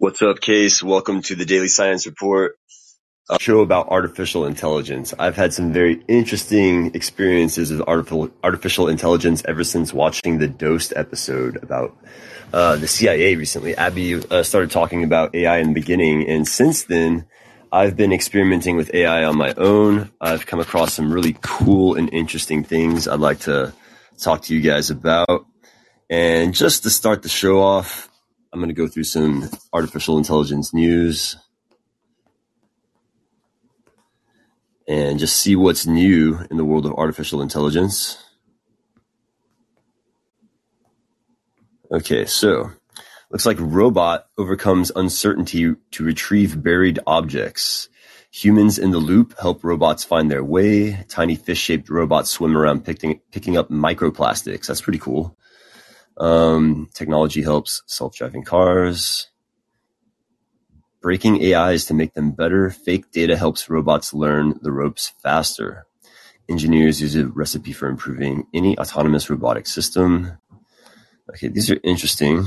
What's up, Case? Welcome to the Daily Science Report, a show about artificial intelligence. I've had some very interesting experiences with artificial intelligence ever since watching the Dosed episode about uh, the CIA recently. Abby uh, started talking about AI in the beginning, and since then, I've been experimenting with AI on my own. I've come across some really cool and interesting things I'd like to talk to you guys about. And just to start the show off, I'm going to go through some artificial intelligence news and just see what's new in the world of artificial intelligence. Okay, so looks like robot overcomes uncertainty to retrieve buried objects. Humans in the loop help robots find their way. Tiny fish-shaped robots swim around picking, picking up microplastics. That's pretty cool. Um, technology helps self-driving cars. Breaking AIs to make them better. Fake data helps robots learn the ropes faster. Engineers use a recipe for improving any autonomous robotic system. Okay, these are interesting,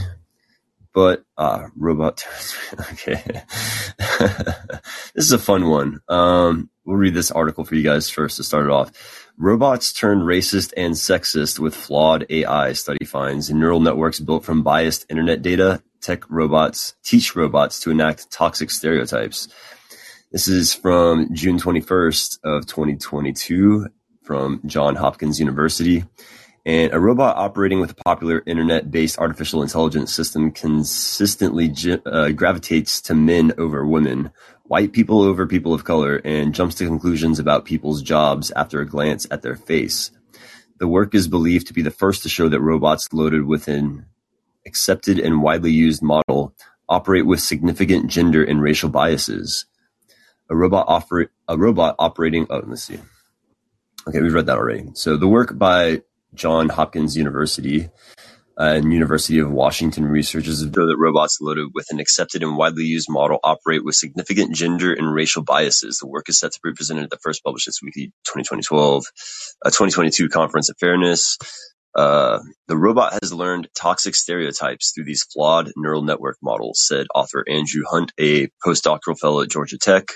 but uh, robot. okay, this is a fun one. Um, we'll read this article for you guys first to start it off. Robots turn racist and sexist with flawed AI, study finds. Neural networks built from biased internet data tech robots teach robots to enact toxic stereotypes. This is from June 21st of 2022 from Johns Hopkins University. And a robot operating with a popular internet-based artificial intelligence system consistently uh, gravitates to men over women, white people over people of color and jumps to conclusions about people's jobs after a glance at their face. The work is believed to be the first to show that robots loaded with an accepted and widely used model operate with significant gender and racial biases. A robot, oper- a robot operating. Oh, let's see. Okay, we've read that already. So the work by Johns Hopkins University and University of Washington researchers show that robots loaded with an accepted and widely used model operate with significant gender and racial biases. The work is set to be presented at the first published this week, 2012, uh, 2022 Conference of Fairness. Uh, the robot has learned toxic stereotypes through these flawed neural network models, said author Andrew Hundt, a postdoctoral fellow at Georgia Tech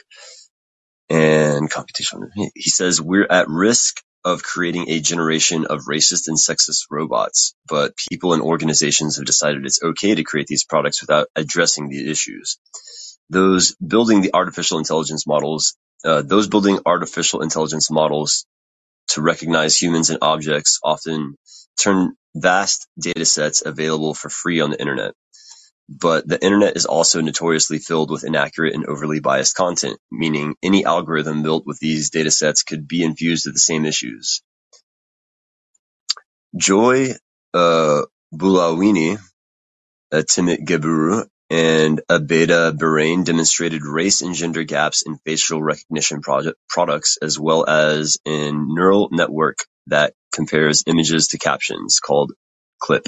and computation. He says we're at risk of creating a generation of racist and sexist robots, but people and organizations have decided it's okay to create these products without addressing the issues. Those building the artificial intelligence models, uh, those building artificial intelligence models to recognize humans and objects often turn vast data sets available for free on the internet. But the internet is also notoriously filled with inaccurate and overly biased content, meaning any algorithm built with these datasets could be infused with the same issues. Joy uh, Buolamwini, Timnit Gebru, and Abeba Birhane demonstrated race and gender gaps in facial recognition project products as well as in neural network that compares images to captions, called CLIP.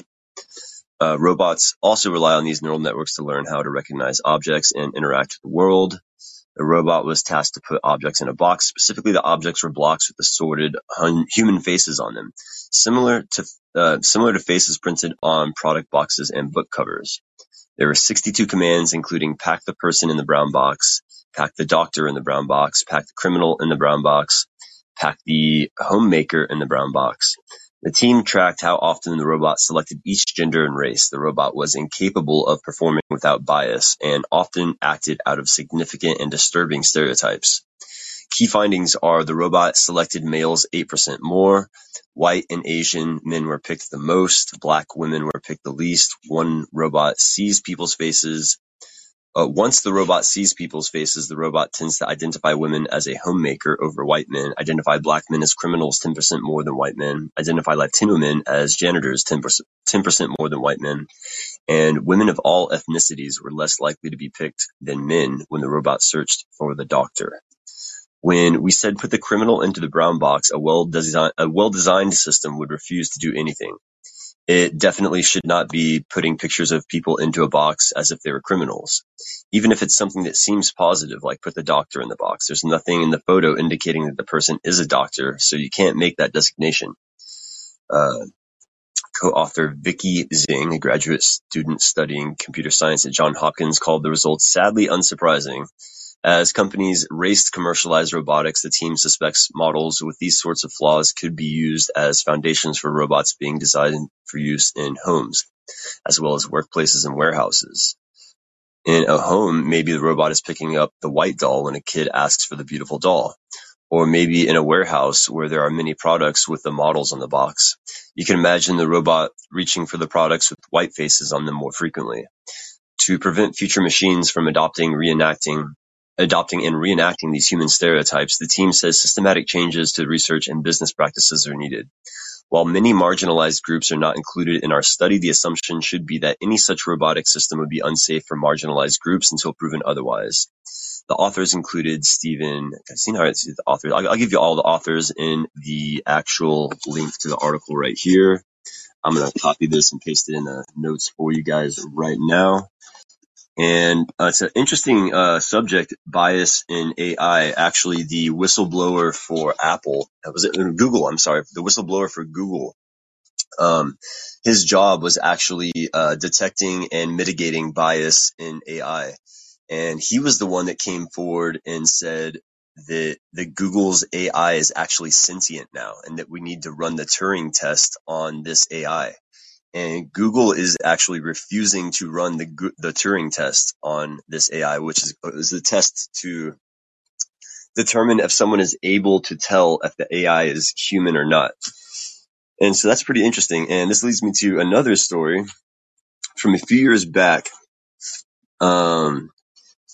Uh, robots also rely on these neural networks to learn how to recognize objects and interact with the world. The robot was tasked to put objects in a box. Specifically, the objects were blocks with assorted human faces on them, similar to uh, similar to faces printed on product boxes and book covers. There were 62 commands, including pack the person in the brown box, pack the doctor in the brown box, pack the criminal in the brown box, pack the homemaker in the brown box. The team tracked how often the robot selected each gender and race. The robot was incapable of performing without bias and often acted out of significant and disturbing stereotypes. Key findings are the robot selected males 8% more, white and Asian men were picked the most, black women were picked the least. One robot sees people's faces once the robot sees people's faces, the robot tends to identify women as a homemaker over white men, identify black men as criminals 10% more than white men, identify Latino men as janitors 10%, 10% more than white men, and women of all ethnicities were less likely to be picked than men when the robot searched for the doctor. When we said put the criminal into the brown box, a well-designed, a well-designed system would refuse to do anything. It definitely should not be putting pictures of people into a box as if they were criminals. Even if it's something that seems positive, like put the doctor in the box, there's nothing in the photo indicating that the person is a doctor, so you can't make that designation. Uh, co-author Vicky Zeng, a graduate student studying computer science at Johns Hopkins, called the results sadly unsurprising. As companies race to commercialize robotics, the team suspects models with these sorts of flaws could be used as foundations for robots being designed for use in homes, as well as workplaces and warehouses. In a home, maybe the robot is picking up the white doll when a kid asks for the beautiful doll. Or maybe in a warehouse where there are many products with the models on the box. You can imagine the robot reaching for the products with white faces on them more frequently. To prevent future machines from adopting reenacting adopting and reenacting these human stereotypes, the team says systematic changes to research and business practices are needed. While many marginalized groups are not included in our study, the assumption should be that any such robotic system would be unsafe for marginalized groups until proven otherwise. The authors included Stephen. It's the authors. I'll, I'll give you all the authors in the actual link to the article right here. I'm gonna copy this and paste it in the notes for you guys right now. And uh, it's an interesting uh, subject, bias in AI. Actually, the whistleblower for Apple, uh, was it uh, Google? I'm sorry, the whistleblower for Google. Um, his job was actually uh, detecting and mitigating bias in AI, and he was the one that came forward and said that the Google's AI is actually sentient now, and that we need to run the Turing test on this AI and Google is actually refusing to run the the Turing test on this AI, which is is a test to determine if someone is able to tell if the AI is human or not. And so that's pretty interesting. And this leads me to another story from a few years back, um,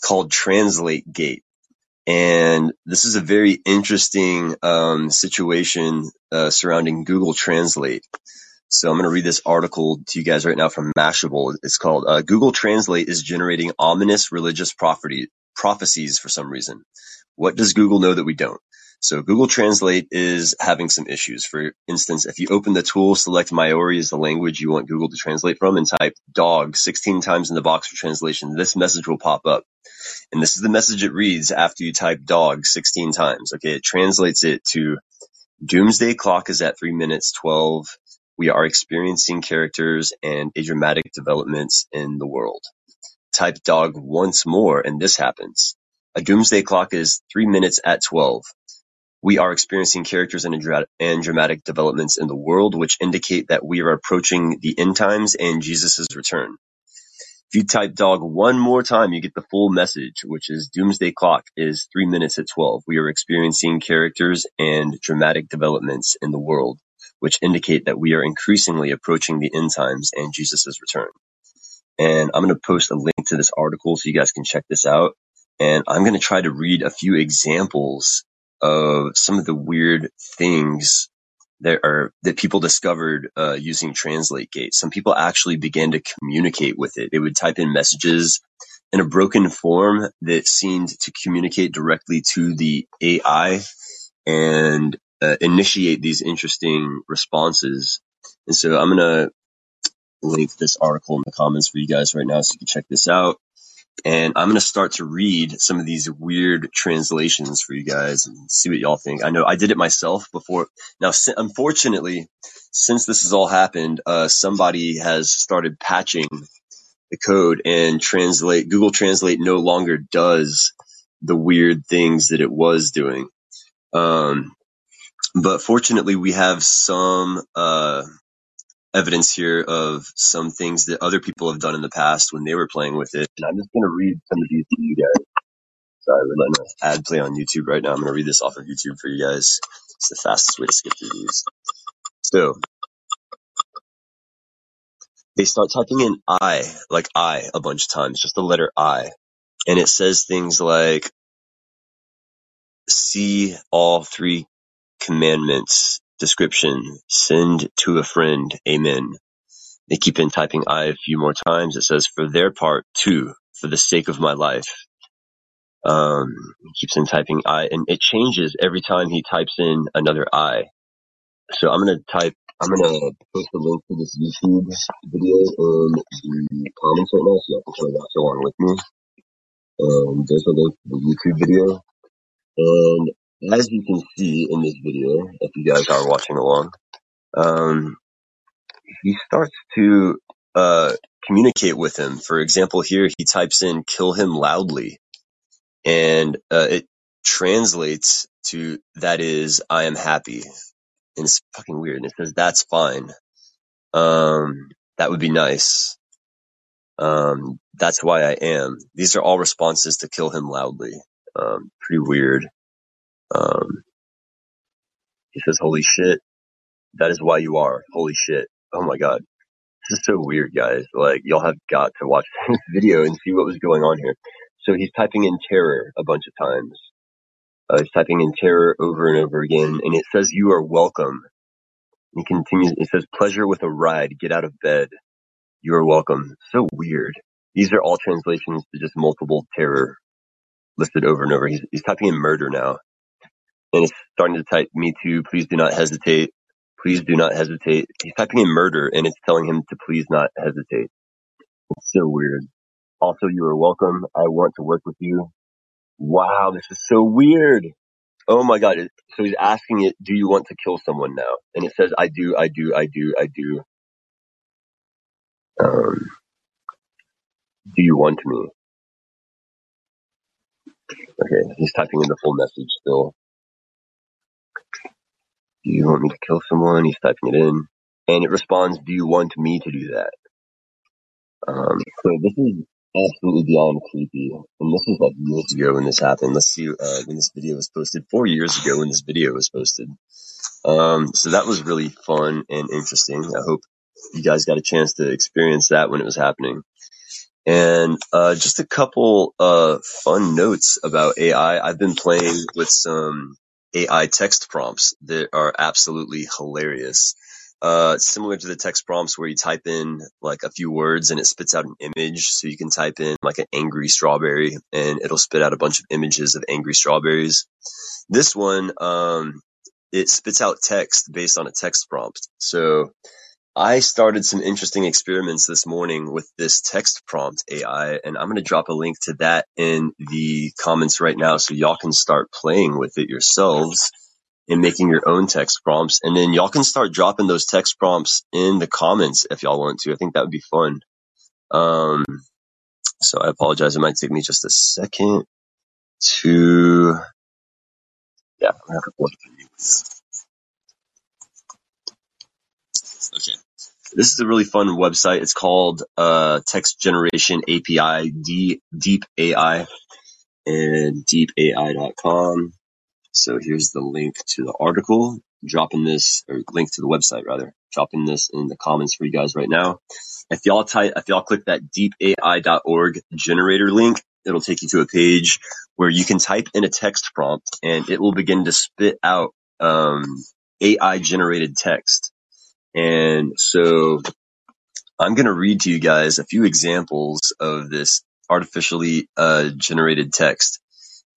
called Translate Gate. And this is a very interesting um, situation uh, surrounding Google Translate. So I'm going to read this article to you guys right now from Mashable. It's called uh, Google Translate is generating ominous religious property, prophecies for some reason. What does Google know that we don't? So Google Translate is having some issues. For instance, if you open the tool, select Maori as the language you want Google to translate from and type dog 16 times in the box for translation, this message will pop up. And this is the message it reads after you type dog 16 times. Okay. It translates it to Doomsday clock is at three minutes 12 we are experiencing characters and dramatic developments in the world. Type dog once more and this happens. A doomsday clock is three minutes at 12. We are experiencing characters and, and dramatic developments in the world which indicate that we are approaching the end times and Jesus' return. If you type dog one more time, you get the full message, which is Doomsday Clock is three minutes at 12. We are experiencing characters and dramatic developments in the world, which indicate that we are increasingly approaching the end times and Jesus' return. And I'm going to post a link to this article so you guys can check this out. And I'm going to try to read a few examples of some of the weird things that are that people discovered uh, using TranslateGate. Some people actually began to communicate with it. They would type in messages in a broken form that seemed to communicate directly to the AI and uh, initiate these interesting responses. And so I'm gonna link this article in the comments for you guys right now, so you can check this out and I'm going to start to read some of these weird translations for you guys and see what y'all think. I know I did it myself before. Now, unfortunately, since this has all happened, uh, somebody has started patching the code and translate Google Translate no longer does the weird things that it was doing. Um, but fortunately, we have some uh, evidence here of some things that other people have done in the past when they were playing with it. And I'm just going to read some of these to you guys. Sorry, we're letting an ad play on YouTube right now. I'm going to read this off of YouTube for you guys. It's the fastest way to skip through these. So they start typing in I, like I, a bunch of times, just the letter I. And it says things like, see all three commandments, description, send to a friend, amen. They keep in typing I a few more times. It says, for their part, too, for the sake of my life. Um, he keeps in typing I, and it changes every time he types in another I. So I'm gonna type, I'm gonna post a link to this YouTube video in the comments right now, so y'all can kind of along with me. And there's a link to the YouTube video. And as you can see in this video, if you guys are watching along, um, he starts to uh, communicate with him. For example, here he types in "kill him loudly," and uh, it translates to "that is, I am happy." And it's fucking weird. And it says "that's fine." Um, that would be nice. Um, that's why I am. These are all responses to "kill him loudly." Um, pretty weird. Um, he says, "Holy shit." That is why you are. Holy shit. Oh my god. This is so weird, guys. Like, y'all have got to watch this video and see what was going on here. So he's typing in terror a bunch of times. Uh, he's typing in terror over and over again, and it says, you are welcome. He continues, it says, pleasure with a ride, get out of bed. You are welcome. So weird. These are all translations to just multiple terror listed over and over. He's, he's typing in murder now. And it's starting to type, me too, please do not hesitate. Please do not hesitate. He's typing in murder and it's telling him to please not hesitate. It's so weird. Also, you are welcome. I want to work with you. Wow, this is so weird. Oh my god. So he's asking it, do you want to kill someone now? And it says, I do, I do, I do, I do. Um, do you want me? Okay, he's typing in the full message still. Do you want me to kill someone? He's typing it in. And it responds, do you want me to do that? Um, so this is absolutely beyond creepy. And this was like years ago when this happened. Let's see, uh, when this video was posted. Four years ago when this video was posted. Um, so that was really fun and interesting. I hope you guys got a chance to experience that when it was happening. And uh, just a couple uh, fun notes about AI. I've been playing with some AI text prompts that are absolutely hilarious. Uh, similar to the text prompts where you type in like a few words and it spits out an image. So you can type in like an angry strawberry and it'll spit out a bunch of images of angry strawberries. This one, um, it spits out text based on a text prompt. So I started some interesting experiments this morning with this text prompt AI, and I'm going to drop a link to that in the comments right now so y'all can start playing with it yourselves and making your own text prompts. And then y'all can start dropping those text prompts in the comments if y'all want to. I think that would be fun. Um, so I apologize. It might take me just a second to, yeah, I'm going to have to Okay. This is a really fun website. It's called uh, Text Generation API, D- Deep AI, and deepai.com. So here's the link to the article. Dropping this, or link to the website rather. Dropping this in the comments for you guys right now. If y'all type, if y'all click that deepai.org generator link, it'll take you to a page where you can type in a text prompt and it will begin to spit out um, AI generated text. And so I'm going to read to you guys a few examples of this artificially uh, generated text.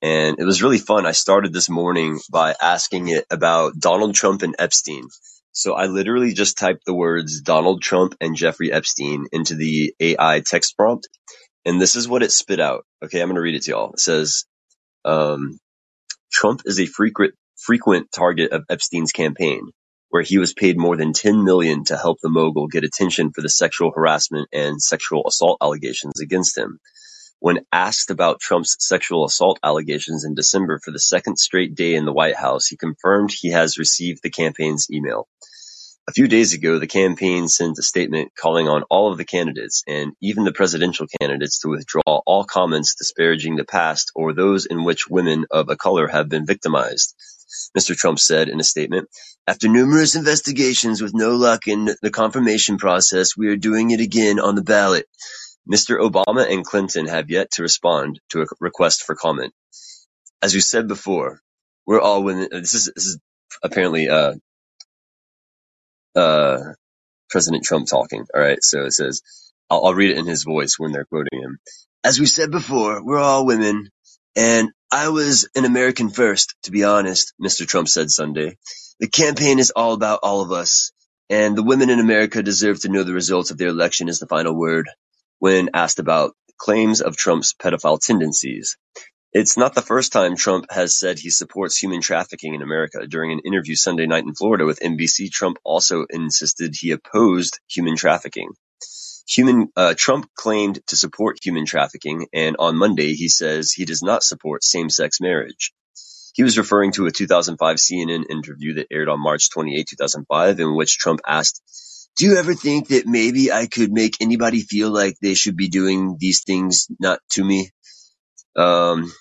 And it was really fun. I started this morning by asking it about Donald Trump and Epstein. So I literally just typed the words Donald Trump and Jeffrey Epstein into the AI text prompt. And this is what it spit out. Okay, I'm going to read it to y'all. It says, um, Trump is a frequent frequent target of Epstein's campaign, where he was paid more than 10 million to help the mogul get attention for the sexual harassment and sexual assault allegations against him. When asked about Trump's sexual assault allegations in December for the second straight day in the White House, he confirmed he has received the campaign's email. A few days ago, the campaign sent a statement calling on all of the candidates, and even the presidential candidates, to withdraw all comments disparaging the past or those in which women of a color have been victimized. Mr. Trump said in a statement, after numerous investigations with no luck in the confirmation process, we are doing it again on the ballot. Mr. Obama and Clinton have yet to respond to a request for comment. As we said before, we're all women. This is, this is apparently, uh, uh, President Trump talking. All right. So it says, I'll, I'll read it in his voice when they're quoting him. As we said before, we're all women. And I was an American first, to be honest, Mr. Trump said Sunday. The campaign is all about all of us. And the women in America deserve to know the results of their election is the final word when asked about claims of Trump's pedophile tendencies. It's not the first time Trump has said he supports human trafficking in America. During an interview Sunday night in Florida with NBC, Trump also insisted he opposed human trafficking. Human uh, Trump claimed to support human trafficking, and on Monday he says he does not support same-sex marriage. He was referring to a 2005 CNN interview that aired on March 28, 2005, in which Trump asked, "Do you ever think that maybe I could make anybody feel like they should be doing these things not to me?" Um,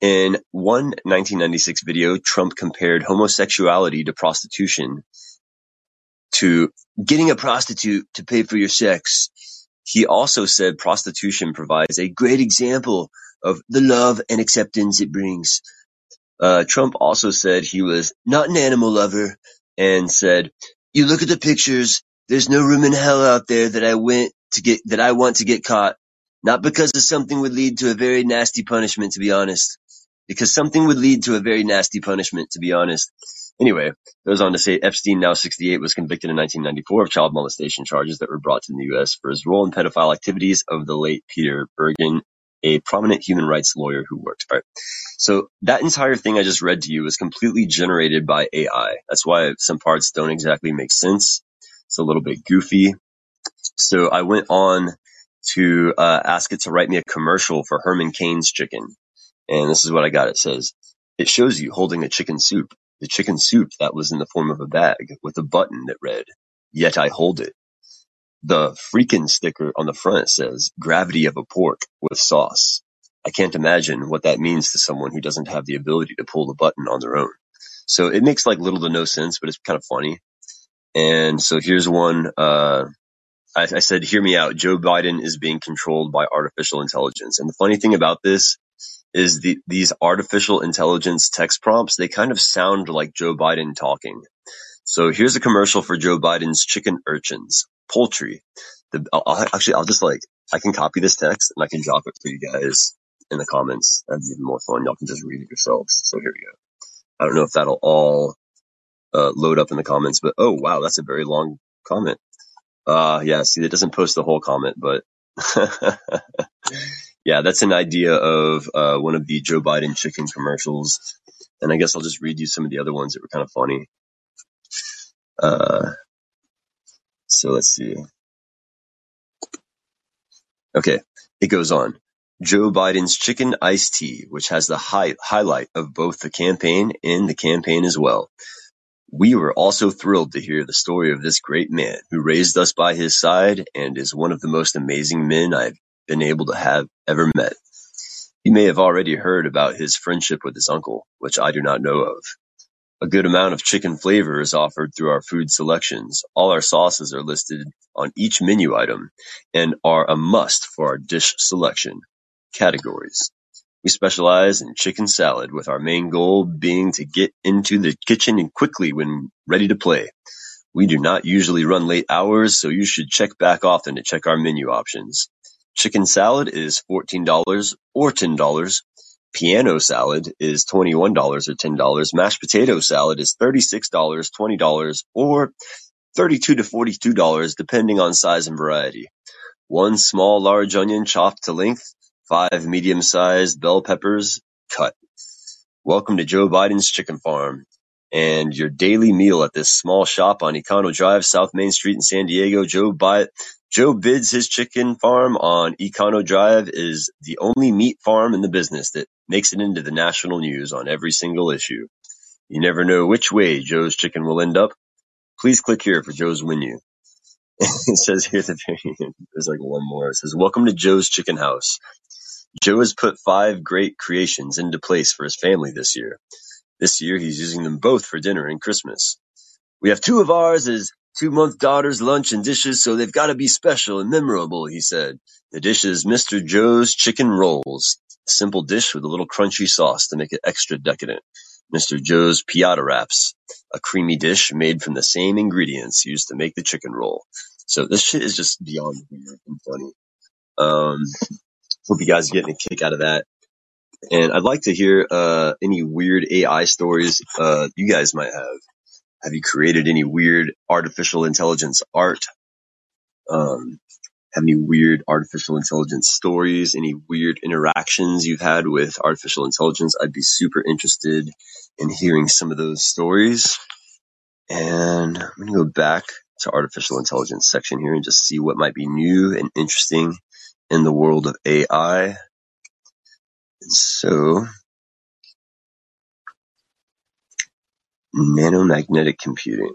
in one 1996 video, Trump compared homosexuality to prostitution to getting a prostitute to pay for your sex. He also said prostitution provides a great example of the love and acceptance it brings. Uh, Trump also said he was not an animal lover and said, "You look at the pictures. There's no room in hell out there that I went to get that I want to get caught. Not because of something would lead to a very nasty punishment, to be honest. Because something would lead to a very nasty punishment, to be honest." Anyway, goes on to say Epstein, now 68, was convicted in 1994 of child molestation charges that were brought to the U.S. for his role in pedophile activities of the late Peter Bergen, a prominent human rights lawyer who worked. All right. So that entire thing I just read to you was completely generated by AI. That's why some parts don't exactly make sense. It's a little bit goofy. So I went on to uh, ask it to write me a commercial for Herman Cain's chicken. And this is what I got. It says, it shows you holding a chicken soup, the chicken soup that was in the form of a bag with a button that read, yet I hold it. The freaking sticker on the front says gravity of a pork with sauce. I can't imagine what that means to someone who doesn't have the ability to pull the button on their own. So it makes like little to no sense, but it's kind of funny. And so here's one. Uh, I, I said, hear me out. Joe Biden is being controlled by artificial intelligence. And the funny thing about this is the, these artificial intelligence text prompts, they kind of sound like Joe Biden talking. So here's a commercial for Joe Biden's chicken urchins, poultry. The, I'll, actually, I'll just like, I can copy this text and I can drop it for you guys in the comments. That'd be even more fun. Y'all can just read it yourselves. So here we go. I don't know if that'll all uh, load up in the comments, but oh wow, that's a very long comment. Uh, yeah, see, it doesn't post the whole comment, but yeah, that's an idea of uh, one of the Joe Biden chicken commercials. And I guess I'll just read you some of the other ones that were kind of funny. Uh, so let's see. Okay, it goes on. Joe Biden's chicken iced tea, which has the high- highlight of both the campaign and the campaign as well. We were also thrilled to hear the story of this great man who raised us by his side and is one of the most amazing men I've been able to have ever met. You may have already heard about his friendship with his uncle, which I do not know of. A good amount of chicken flavor is offered through our food selections. All our sauces are listed on each menu item and are a must for our dish selection categories. We specialize in chicken salad with our main goal being to get into the kitchen and quickly when ready to play. We do not usually run late hours, so you should check back often to check our menu options. Chicken salad is $14 or $10. Piano salad is $21 or $10. Mashed potato salad is $36, $20, or $32 to $42 depending on size and variety. One small large onion chopped to length, five medium-sized bell peppers cut. Welcome to Joe Biden's Chicken Farm and your daily meal at this small shop on Econo Drive, South Main Street in San Diego. Joe Bi- Joe bids his chicken farm on Econo Drive is the only meat farm in the business that makes it into the national news on every single issue. You never know which way Joe's chicken will end up. Please click here for Joe's menu. it says here the there's like one more. It says, Welcome to Joe's Chicken House. Joe has put five great creations into place for his family this year. This year he's using them both for dinner and Christmas. We have two of ours as two-month daughter's lunch and dishes, so they've got to be special and memorable, he said. The dish is Mr. Joe's Chicken Rolls, a simple dish with a little crunchy sauce to make it extra decadent. Mr. Joe's Piata Wraps, a creamy dish made from the same ingredients used to make the chicken roll. So this shit is just beyond weird and funny. Um, hope you guys are getting a kick out of that. And I'd like to hear uh, any weird AI stories uh, you guys might have. Have you created any weird artificial intelligence art? Um, have any weird artificial intelligence stories, any weird interactions you've had with artificial intelligence. I'd be super interested in hearing some of those stories. And I'm going to go back to artificial intelligence section here and just see what might be new and interesting in the world of AI. So, nanomagnetic computing,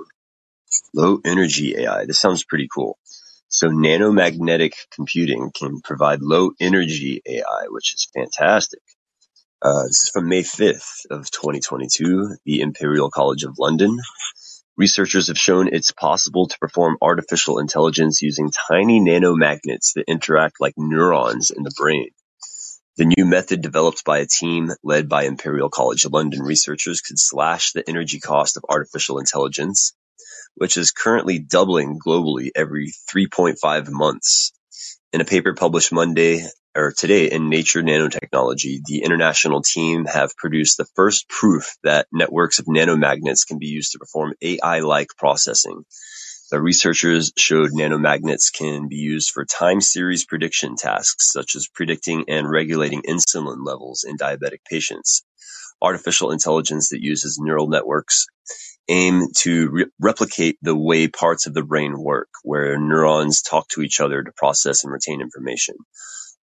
low energy AI. This sounds pretty cool. So nanomagnetic computing can provide low energy AI, which is fantastic. Uh, this is from May 5th of 2022, the Imperial College of London. Researchers have shown it's possible to perform artificial intelligence using tiny nanomagnets that interact like neurons in the brain. The new method developed by a team led by Imperial College London researchers could slash the energy cost of artificial intelligence, which is currently doubling globally every 3.5 months. In a paper published Monday today in Nature Nanotechnology, the international team have produced the first proof that networks of nanomagnets can be used to perform AI-like processing. The researchers showed nanomagnets can be used for time series prediction tasks, such as predicting and regulating insulin levels in diabetic patients. Artificial intelligence that uses neural networks aim to re- replicate the way parts of the brain work, where neurons talk to each other to process and retain information.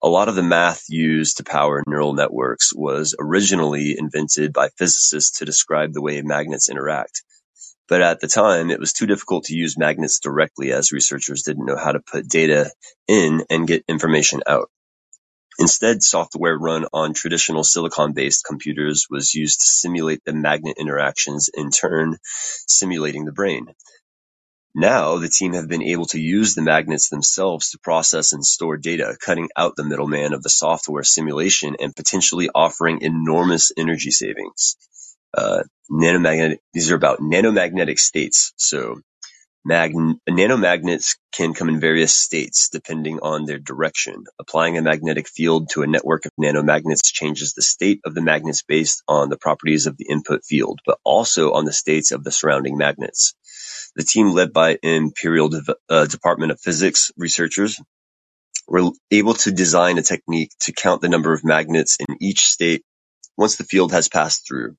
A lot of the math used to power neural networks was originally invented by physicists to describe the way magnets interact. But at the time, it was too difficult to use magnets directly as researchers didn't know how to put data in and get information out. Instead, software run on traditional silicon-based computers was used to simulate the magnet interactions, in turn simulating the brain. Now, the team have been able to use the magnets themselves to process and store data, cutting out the middleman of the software simulation and potentially offering enormous energy savings. Uh, nanomagnetic, these are about nanomagnetic states. So Mag- nanomagnets can come in various states depending on their direction. Applying a magnetic field to a network of nanomagnets changes the state of the magnets based on the properties of the input field, but also on the states of the surrounding magnets. The team led by Imperial De- uh, Department of Physics researchers were able to design a technique to count the number of magnets in each state once the field has passed through,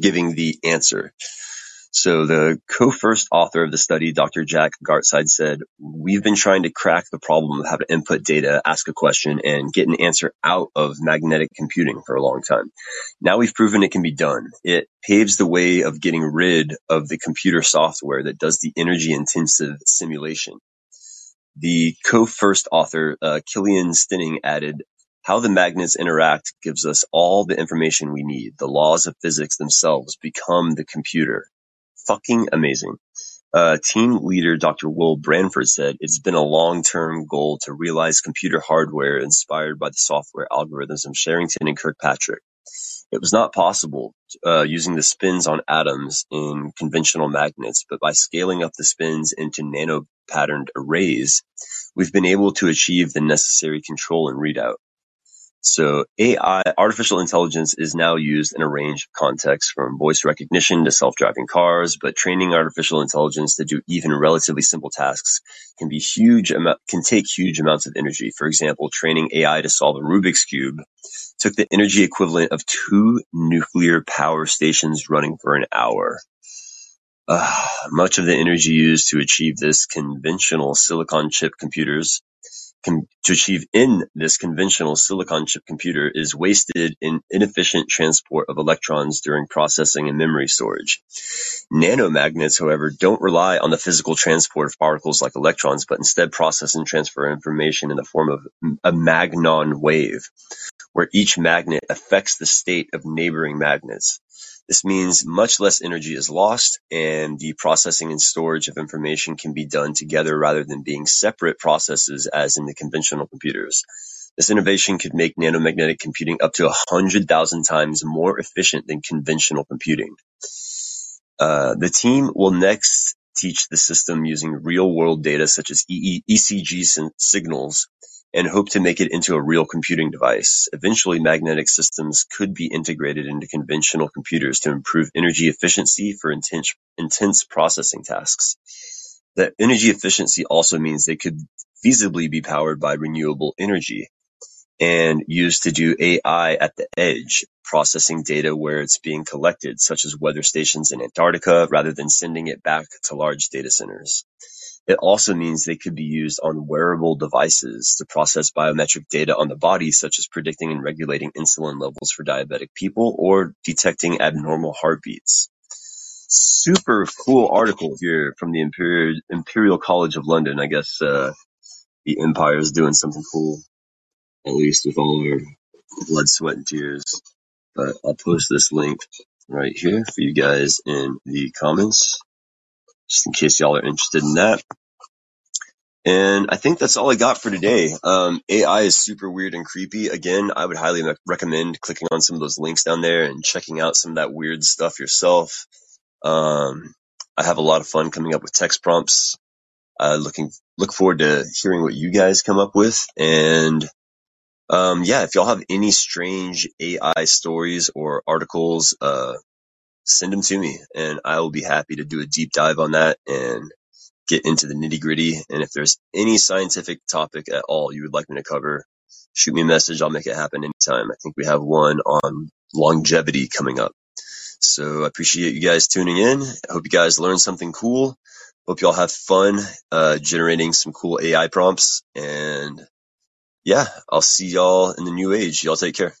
giving the answer. So the co-first author of the study, Dr. Jack Gartside said, we've been trying to crack the problem of how to input data, ask a question, and get an answer out of magnetic computing for a long time. Now we've proven it can be done. It paves the way of getting rid of the computer software that does the energy intensive simulation. The co-first author, uh, Kilian Stenning added, how the magnets interact gives us all the information we need. The laws of physics themselves become the computer fucking amazing. Uh, team leader Dr. Will Branford said, It's been a long-term goal to realize computer hardware inspired by the software algorithms of Sherrington and Kirkpatrick. It was not possible uh, using the spins on atoms in conventional magnets, but by scaling up the spins into nano-patterned arrays, we've been able to achieve the necessary control and readout. So AI, artificial intelligence is now used in a range of contexts from voice recognition to self-driving cars, but training artificial intelligence to do even relatively simple tasks can be huge amount, can take huge amounts of energy. For example, training AI to solve a Rubik's Cube took the energy equivalent of two nuclear power stations running for an hour. Uh, much of the energy used to achieve this conventional silicon chip computers to achieve in this conventional silicon chip computer is wasted in inefficient transport of electrons during processing and memory storage. Nanomagnets, however, don't rely on the physical transport of particles like electrons, but instead process and transfer information in the form of a magnon wave, where each magnet affects the state of neighboring magnets. This means much less energy is lost and the processing and storage of information can be done together rather than being separate processes as in the conventional computers. This innovation could make nanomagnetic computing up to 100,000 times more efficient than conventional computing. Uh, the team will next teach the system using real-world data such as ECG signals and hope to make it into a real computing device. Eventually, magnetic systems could be integrated into conventional computers to improve energy efficiency for intense, intense processing tasks. That energy efficiency also means they could feasibly be powered by renewable energy and used to do AI at the edge, processing data where it's being collected, such as weather stations in Antarctica, rather than sending it back to large data centers. It also means they could be used on wearable devices to process biometric data on the body, such as predicting and regulating insulin levels for diabetic people or detecting abnormal heartbeats. Super cool article here from the Imperial, Imperial College of London. I guess uh, the Empire is doing something cool, at least with all our blood, sweat, and tears. But I'll post this link right here for you guys in the comments, just in case y'all are interested in that. And I think that's all I got for today. Um, AI is super weird and creepy. Again, I would highly recommend clicking on some of those links down there and checking out some of that weird stuff yourself. Um, I have a lot of fun coming up with text prompts. Uh, looking, look forward to hearing what you guys come up with. And, um, yeah, if y'all have any strange AI stories or articles, uh, send them to me and I will be happy to do a deep dive on that and get into the nitty gritty. And if there's any scientific topic at all you would like me to cover, shoot me a message. I'll make it happen anytime. I think we have one on longevity coming up. So I appreciate you guys tuning in. I hope you guys learned something cool. Hope y'all have fun uh, generating some cool AI prompts. And yeah, I'll see y'all in the new age. Y'all take care.